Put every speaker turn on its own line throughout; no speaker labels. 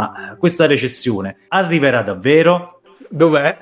ma questa recessione arriverà davvero?
Dov'è?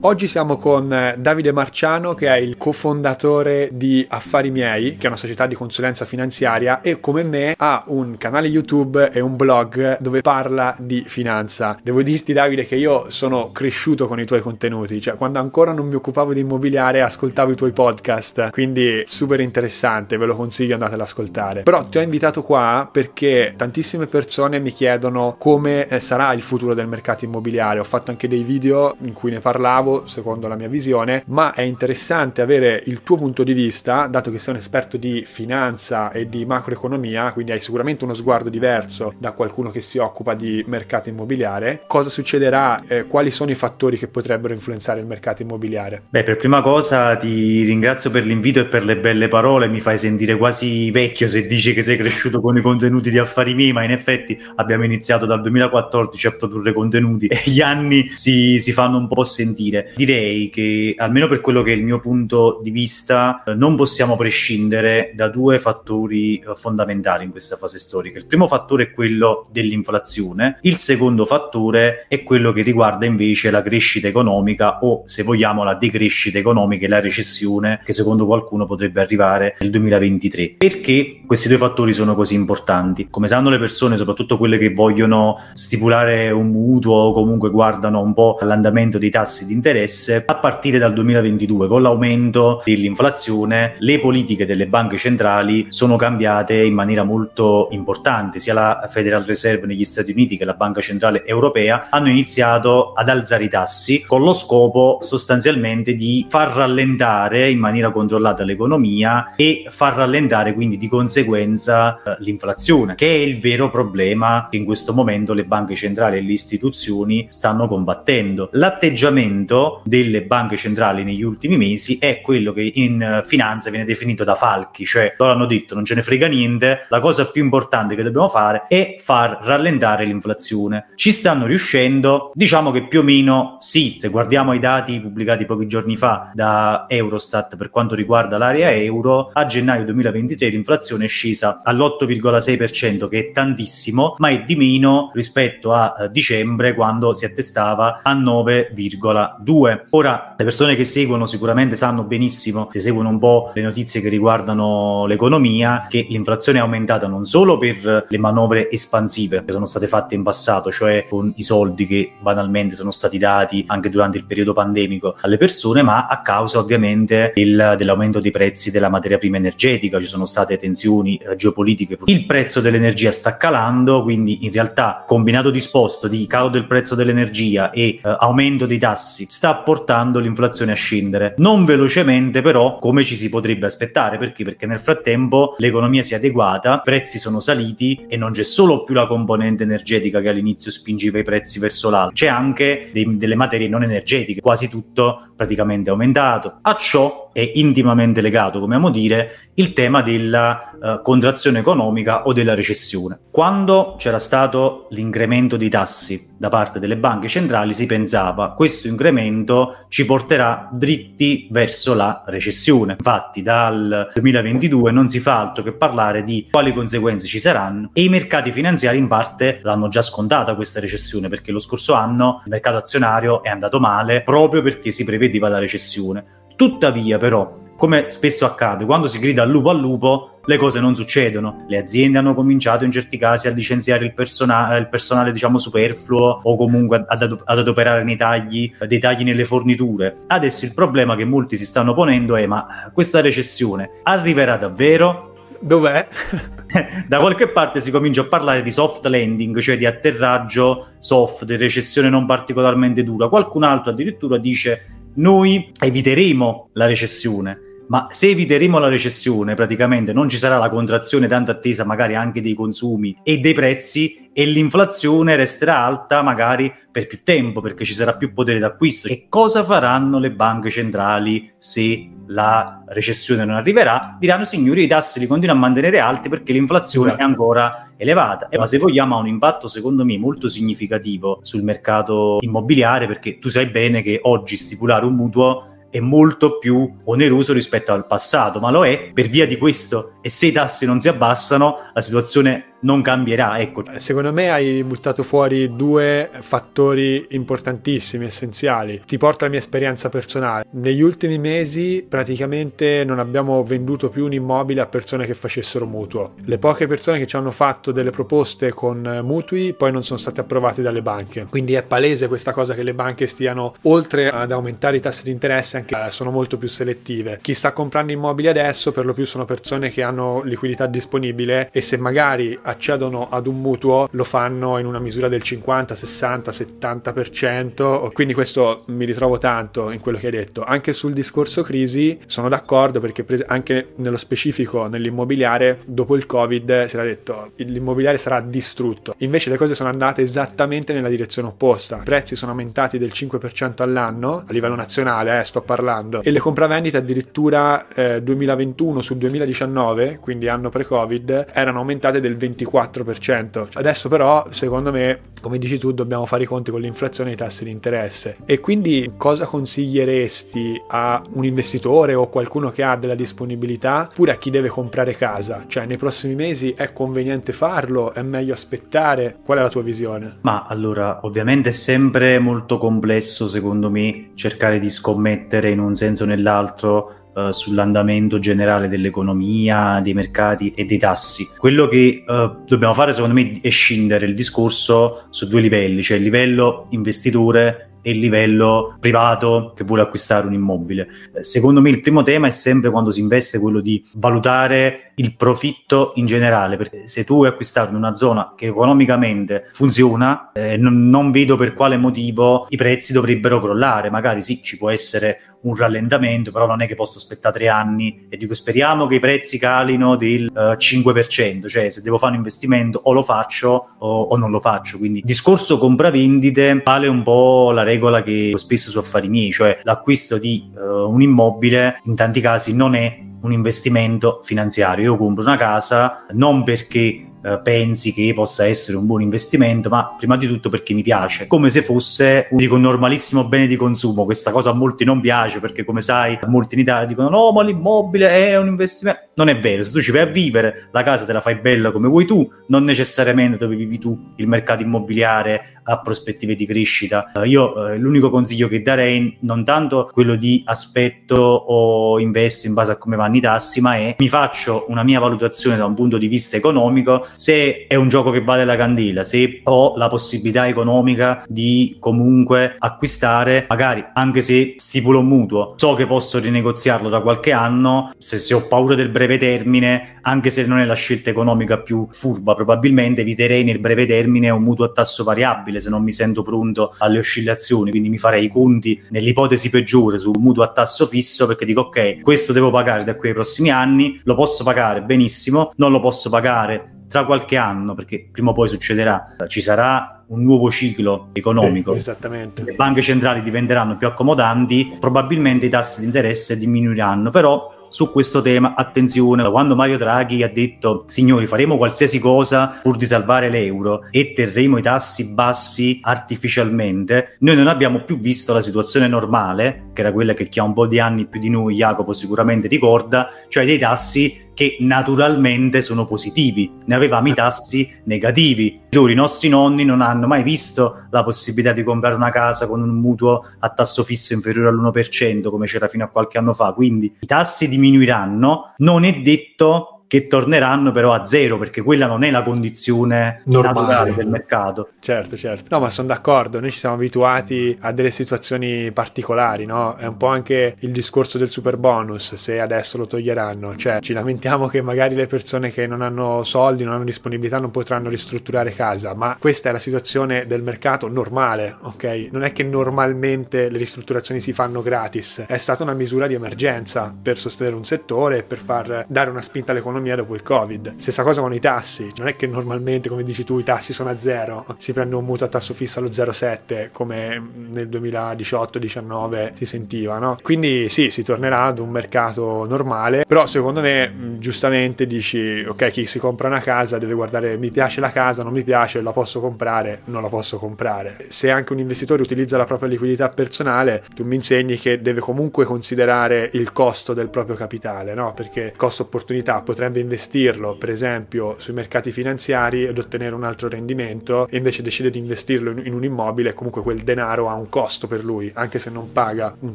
Oggi siamo con eh, Davide Marciano che è il cofondatore di Affari Miei, che è una società di consulenza finanziaria e come me ha un canale YouTube e un blog dove parla di finanza. Devo dirti Davide che io sono cresciuto con i tuoi contenuti, cioè quando ancora non mi occupavo di immobiliare ascoltavo i tuoi podcast, quindi super interessante, ve lo consiglio andate ad ascoltare. Però ti ho invitato qua perché tantissime persone mi chiedono come eh, sarà il futuro del mercato immobiliare. Ho fatto anche dei video in cui ne parlavo secondo la mia visione, ma è interessante avere il tuo punto di vista, dato che sei un esperto di finanza e di macroeconomia, quindi hai sicuramente uno sguardo diverso da qualcuno che si occupa di mercato immobiliare. Cosa succederà? Eh, quali sono i fattori che potrebbero influenzare il mercato immobiliare?
Beh, per prima cosa ti ringrazio per l'invito e per le belle parole, mi fai sentire quasi vecchio se dici che sei cresciuto con i contenuti di affari miei, ma in effetti abbiamo iniziato dal 2014 a produrre contenuti e gli anni si, si fanno un po' sentire direi che almeno per quello che è il mio punto di vista non possiamo prescindere da due fattori eh, fondamentali in questa fase storica. Il primo fattore è quello dell'inflazione, il secondo fattore è quello che riguarda invece la crescita economica o se vogliamo la decrescita economica e la recessione che secondo qualcuno potrebbe arrivare nel 2023. Perché questi due fattori sono così importanti? Come sanno le persone, soprattutto quelle che vogliono stipulare un mutuo o comunque guardano un po' all'andamento dei tassi di interesse, interesse a partire dal 2022 con l'aumento dell'inflazione le politiche delle banche centrali sono cambiate in maniera molto importante sia la Federal Reserve negli Stati Uniti che la Banca Centrale Europea hanno iniziato ad alzare i tassi con lo scopo sostanzialmente di far rallentare in maniera controllata l'economia e far rallentare quindi di conseguenza eh, l'inflazione che è il vero problema che in questo momento le banche centrali e le istituzioni stanno combattendo. L'atteggiamento delle banche centrali negli ultimi mesi è quello che in eh, finanza viene definito da falchi, cioè loro hanno detto non ce ne frega niente, la cosa più importante che dobbiamo fare è far rallentare l'inflazione. Ci stanno riuscendo, diciamo che più o meno sì, se guardiamo i dati pubblicati pochi giorni fa da Eurostat per quanto riguarda l'area euro, a gennaio 2023 l'inflazione è scesa all'8,6%, che è tantissimo, ma è di meno rispetto a eh, dicembre quando si attestava a 9,2%. 2. Ora, le persone che seguono sicuramente sanno benissimo, se seguono un po' le notizie che riguardano l'economia, che l'inflazione è aumentata non solo per le manovre espansive che sono state fatte in passato, cioè con i soldi che banalmente sono stati dati anche durante il periodo pandemico alle persone, ma a causa ovviamente del, dell'aumento dei prezzi della materia prima energetica, ci sono state tensioni geopolitiche. Il prezzo dell'energia sta calando, quindi in realtà combinato disposto di calo del prezzo dell'energia e eh, aumento dei tassi sta portando l'inflazione a scendere. Non velocemente, però, come ci si potrebbe aspettare. Perché? Perché nel frattempo l'economia si è adeguata, i prezzi sono saliti e non c'è solo più la componente energetica che all'inizio spingeva i prezzi verso l'alto, c'è anche dei, delle materie non energetiche, quasi tutto praticamente aumentato. A ciò è intimamente legato, come amo dire, il tema della uh, contrazione economica o della recessione. Quando c'era stato l'incremento dei tassi da parte delle banche centrali, si pensava questo incremento ci porterà dritti verso la recessione. Infatti, dal 2022 non si fa altro che parlare di quali conseguenze ci saranno e i mercati finanziari in parte l'hanno già scontata questa recessione perché lo scorso anno il mercato azionario è andato male proprio perché si prevedeva la recessione. Tuttavia, però, come spesso accade, quando si grida al lupo al lupo, le cose non succedono. Le aziende hanno cominciato in certi casi a licenziare il, persona- il personale, diciamo, superfluo o comunque ad, ad, ad adoperare nei tagli, dei tagli nelle forniture. Adesso il problema che molti si stanno ponendo è: ma questa recessione arriverà davvero?
Dov'è?
da qualche parte si comincia a parlare di soft landing, cioè di atterraggio soft, di recessione non particolarmente dura. Qualcun altro addirittura dice noi eviteremo la recessione. Ma se eviteremo la recessione, praticamente non ci sarà la contrazione tanto attesa, magari anche dei consumi e dei prezzi, e l'inflazione resterà alta magari per più tempo perché ci sarà più potere d'acquisto. E cosa faranno le banche centrali se la recessione non arriverà? Diranno signori, i tassi li continuano a mantenere alti perché l'inflazione è ancora elevata. Ma se vogliamo ha un impatto secondo me molto significativo sul mercato immobiliare perché tu sai bene che oggi stipulare un mutuo è molto più oneroso rispetto al passato, ma lo è per via di questo. E se i tassi non si abbassano, la situazione non cambierà. Ecco.
Secondo me hai buttato fuori due fattori importantissimi, essenziali. Ti porto la mia esperienza personale. Negli ultimi mesi praticamente non abbiamo venduto più un immobile a persone che facessero mutuo. Le poche persone che ci hanno fatto delle proposte con mutui poi non sono state approvate dalle banche. Quindi è palese questa cosa che le banche stiano oltre ad aumentare i tassi di interesse anche eh, sono molto più selettive. Chi sta comprando immobili adesso per lo più sono persone che hanno liquidità disponibile e se magari accedono ad un mutuo lo fanno in una misura del 50, 60, 70%, quindi questo mi ritrovo tanto in quello che hai detto. Anche sul discorso crisi sono d'accordo perché anche nello specifico nell'immobiliare dopo il Covid si era detto l'immobiliare sarà distrutto. Invece le cose sono andate esattamente nella direzione opposta. I prezzi sono aumentati del 5% all'anno a livello nazionale, eh, sto parlando, e le compravendite addirittura eh, 2021 sul 2019, quindi anno pre-Covid, erano aumentate del 24%. Adesso però, secondo me, come dici tu, dobbiamo fare i conti con l'inflazione e i tassi di interesse. E quindi cosa consiglieresti a un investitore o qualcuno che ha della disponibilità, pure a chi deve comprare casa? Cioè, nei prossimi mesi è conveniente farlo? È meglio aspettare? Qual è la tua visione?
Ma allora, ovviamente è sempre molto complesso, secondo me, cercare di scommettere in un senso o nell'altro Uh, sull'andamento generale dell'economia, dei mercati e dei tassi. Quello che uh, dobbiamo fare secondo me è scindere il discorso su due livelli, cioè il livello investitore e il livello privato che vuole acquistare un immobile. Eh, secondo me il primo tema è sempre quando si investe quello di valutare il profitto in generale, perché se tu hai acquistato in una zona che economicamente funziona, eh, non, non vedo per quale motivo i prezzi dovrebbero crollare, magari sì, ci può essere un rallentamento, però non è che posso aspettare tre anni e dico speriamo che i prezzi calino del uh, eh, 5%, cioè se devo fare un investimento o lo faccio o, o non lo faccio. Quindi discorso compravendite vale un po' la regola che spesso su affari miei, cioè l'acquisto di uh, un immobile in tanti casi non è un investimento finanziario. Io compro una casa non perché eh, pensi che possa essere un buon investimento, ma prima di tutto perché mi piace, come se fosse un, dico, normalissimo bene di consumo. Questa cosa a molti non piace perché, come sai, molti in Italia dicono: no, ma l'immobile è un investimento. Non è vero, se tu ci vai a vivere, la casa te la fai bella come vuoi tu, non necessariamente dove vivi tu, il mercato immobiliare ha prospettive di crescita. Uh, io uh, l'unico consiglio che darei non tanto quello di aspetto o investo in base a come vanno i tassi, ma è mi faccio una mia valutazione da un punto di vista economico se è un gioco che vale la candela, se ho la possibilità economica di comunque acquistare, magari anche se stipulo un mutuo, so che posso rinegoziarlo da qualche anno, se, se ho paura del breve termine, anche se non è la scelta economica più furba, probabilmente eviterei nel breve termine un mutuo a tasso variabile se non mi sento pronto alle oscillazioni, quindi mi farei i conti nell'ipotesi peggiore su un mutuo a tasso fisso perché dico ok, questo devo pagare da qui ai prossimi anni, lo posso pagare benissimo, non lo posso pagare tra qualche anno, perché prima o poi succederà, ci sarà un nuovo ciclo economico.
Sì, esattamente.
Le banche centrali diventeranno più accomodanti, probabilmente i tassi di interesse diminuiranno, però su questo tema, attenzione, quando Mario Draghi ha detto signori faremo qualsiasi cosa pur di salvare l'euro e terremo i tassi bassi artificialmente, noi non abbiamo più visto la situazione normale, che era quella che chi ha un po' di anni più di noi, Jacopo sicuramente ricorda, cioè dei tassi che naturalmente sono positivi, ne avevamo i tassi negativi. I nostri nonni non hanno mai visto la possibilità di comprare una casa con un mutuo a tasso fisso inferiore all'1%, come c'era fino a qualche anno fa, quindi i tassi diminuiranno, non è detto che torneranno però a zero perché quella non è la condizione Normale. naturale del mercato.
Certo, certo. No, ma sono d'accordo, noi ci siamo abituati a delle situazioni particolari, no? È un po' anche il discorso del super bonus, se adesso lo toglieranno, cioè ci lamentiamo che magari le persone che non hanno soldi, non hanno disponibilità non potranno ristrutturare casa, ma questa è la situazione del mercato normale, ok? Non è che normalmente le ristrutturazioni si fanno gratis, è stata una misura di emergenza per sostenere un settore e per far dare una spinta all'economia l'economia dopo il Covid. Stessa cosa con i tassi, non è che normalmente, come dici tu, i tassi sono a zero, si prende un mutuo a tasso fisso allo 0,7 come nel 2018-19 si sentiva, no? Quindi sì, si tornerà ad un mercato normale, però secondo me giustamente dici, ok, chi si compra una casa deve guardare mi piace la casa, non mi piace, la posso comprare, non la posso comprare. Se anche un investitore utilizza la propria liquidità personale, tu mi insegni che deve comunque considerare il costo del proprio capitale, no? Perché costo opportunità potrebbe potrebbe investirlo, per esempio, sui mercati finanziari ed ottenere un altro rendimento e invece decide di investirlo in un immobile, comunque quel denaro ha un costo per lui, anche se non paga un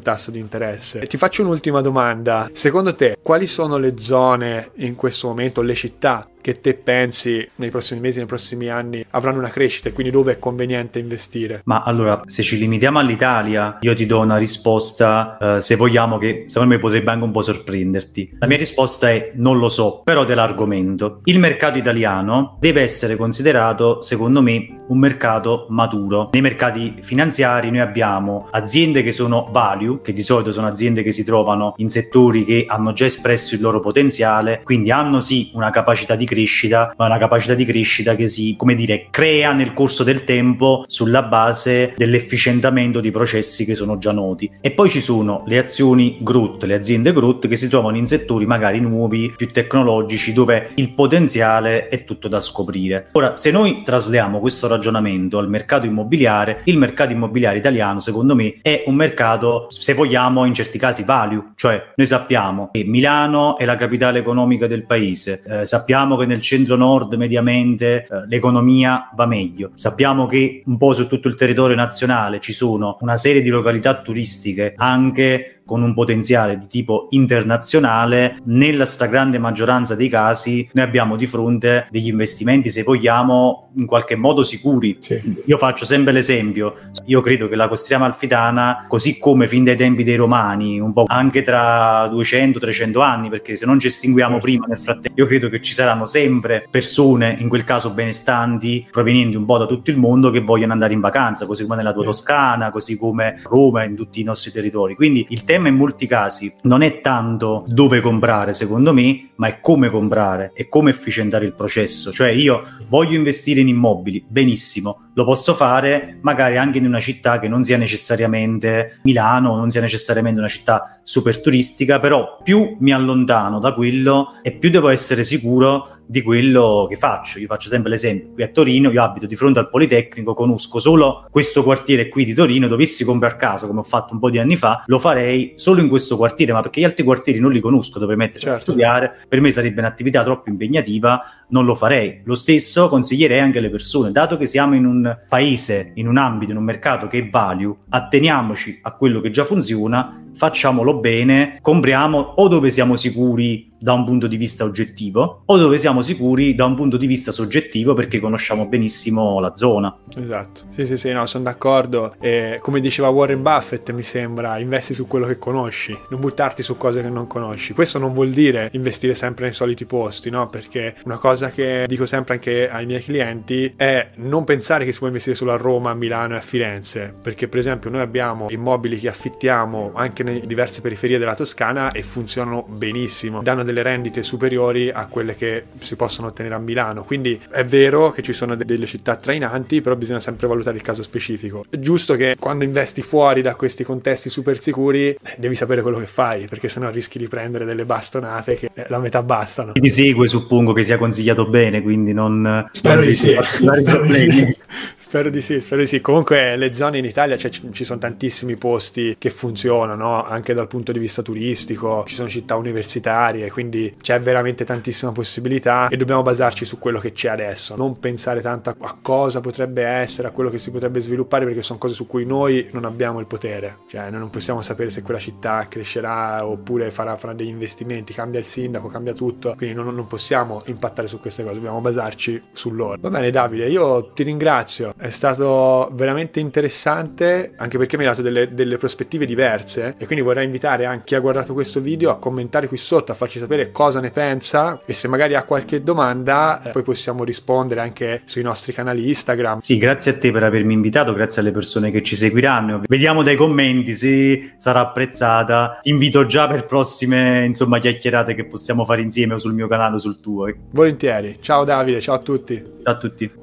tasso di interesse. E ti faccio un'ultima domanda. Secondo te, quali sono le zone in questo momento, le città che te pensi nei prossimi mesi, nei prossimi anni avranno una crescita e quindi dove è conveniente investire?
Ma allora, se ci limitiamo all'Italia, io ti do una risposta, eh, se vogliamo, che secondo me potrebbe anche un po' sorprenderti. La mia risposta è non lo so, però te l'argomento. Il mercato italiano deve essere considerato, secondo me, un mercato maturo. Nei mercati finanziari noi abbiamo aziende che sono value, che di solito sono aziende che si trovano in settori che hanno già espresso il loro potenziale, quindi hanno sì una capacità di crescita, ma una capacità di crescita che si, come dire, crea nel corso del tempo sulla base dell'efficientamento di processi che sono già noti. E poi ci sono le azioni growth, le aziende growth che si trovano in settori magari nuovi, più tecnologici, dove il potenziale è tutto da scoprire. Ora, se noi trasliamo questo ragionamento al mercato immobiliare, il mercato immobiliare italiano, secondo me, è un mercato, se vogliamo, in certi casi value, cioè noi sappiamo che Milano è la capitale economica del paese, eh, sappiamo che nel centro-nord mediamente eh, l'economia va meglio. Sappiamo che un po' su tutto il territorio nazionale ci sono una serie di località turistiche anche con un potenziale di tipo internazionale, nella stragrande maggioranza dei casi noi abbiamo di fronte degli investimenti, se vogliamo, in qualche modo sicuri. Sì. Io faccio sempre l'esempio, io credo che la costiera malfitana, così come fin dai tempi dei romani, un po' anche tra 200-300 anni, perché se non ci estinguiamo certo. prima nel frattempo, io credo che ci saranno sempre persone, in quel caso benestanti, provenienti un po' da tutto il mondo, che vogliono andare in vacanza, così come nella tua Toscana, così come Roma, in tutti i nostri territori. Quindi il tema in molti casi non è tanto dove comprare, secondo me, ma è come comprare e come efficientare il processo. Cioè io voglio investire in immobili, benissimo, lo posso fare magari anche in una città che non sia necessariamente Milano, non sia necessariamente una città super turistica, però più mi allontano da quello e più devo essere sicuro di quello che faccio. Io faccio sempre l'esempio, qui a Torino, io abito di fronte al Politecnico, conosco solo questo quartiere qui di Torino, dovessi comprare casa come ho fatto un po' di anni fa, lo farei solo in questo quartiere, ma perché gli altri quartieri non li conosco, dovrei metterci certo. a studiare, per me sarebbe un'attività troppo impegnativa, non lo farei. Lo stesso consiglierei anche alle persone, dato che siamo in un paese, in un ambito, in un mercato che è value, atteniamoci a quello che già funziona, facciamolo bene, compriamo o dove siamo sicuri da un punto di vista oggettivo o dove siamo sicuri da un punto di vista soggettivo perché conosciamo benissimo la zona.
Esatto, sì sì sì, no, sono d'accordo. E come diceva Warren Buffett mi sembra, investi su quello che conosci, non buttarti su cose che non conosci. Questo non vuol dire investire sempre nei soliti posti, no? Perché una cosa che dico sempre anche ai miei clienti è non pensare che si può investire solo a Roma, a Milano e a Firenze, perché per esempio noi abbiamo immobili che affittiamo anche nelle diverse periferie della Toscana e funzionano benissimo, danno delle rendite superiori a quelle che si possono ottenere a Milano. Quindi è vero che ci sono de- delle città trainanti, però bisogna sempre valutare il caso specifico. È giusto che quando investi fuori da questi contesti super sicuri devi sapere quello che fai, perché sennò rischi di prendere delle bastonate che eh, la metà bastano.
Chi ti segue suppongo che sia consigliato bene, quindi non...
Spero di sì. Spero di sì. spero di sì, spero di sì. Comunque le zone in Italia, cioè, ci sono tantissimi posti che funzionano, anche dal punto di vista turistico, ci sono città universitarie, quindi c'è veramente tantissima possibilità e dobbiamo basarci su quello che c'è adesso, non pensare tanto a cosa potrebbe essere, a quello che si potrebbe sviluppare, perché sono cose su cui noi non abbiamo il potere, cioè noi non possiamo sapere se quella città crescerà oppure farà, farà degli investimenti, cambia il sindaco, cambia tutto, quindi non, non possiamo impattare su queste cose, dobbiamo basarci su loro. Va bene Davide, io ti ringrazio, è stato veramente interessante anche perché mi hai dato delle, delle prospettive diverse e quindi vorrei invitare anche chi ha guardato questo video a commentare qui sotto, a farci sapere sapere cosa ne pensa e se magari ha qualche domanda eh, poi possiamo rispondere anche sui nostri canali Instagram.
Sì, grazie a te per avermi invitato, grazie alle persone che ci seguiranno. Vediamo dai commenti se sarà apprezzata. Ti invito già per prossime insomma chiacchierate che possiamo fare insieme o sul mio canale o sul tuo.
Volentieri. Ciao Davide, ciao a tutti.
Ciao a tutti.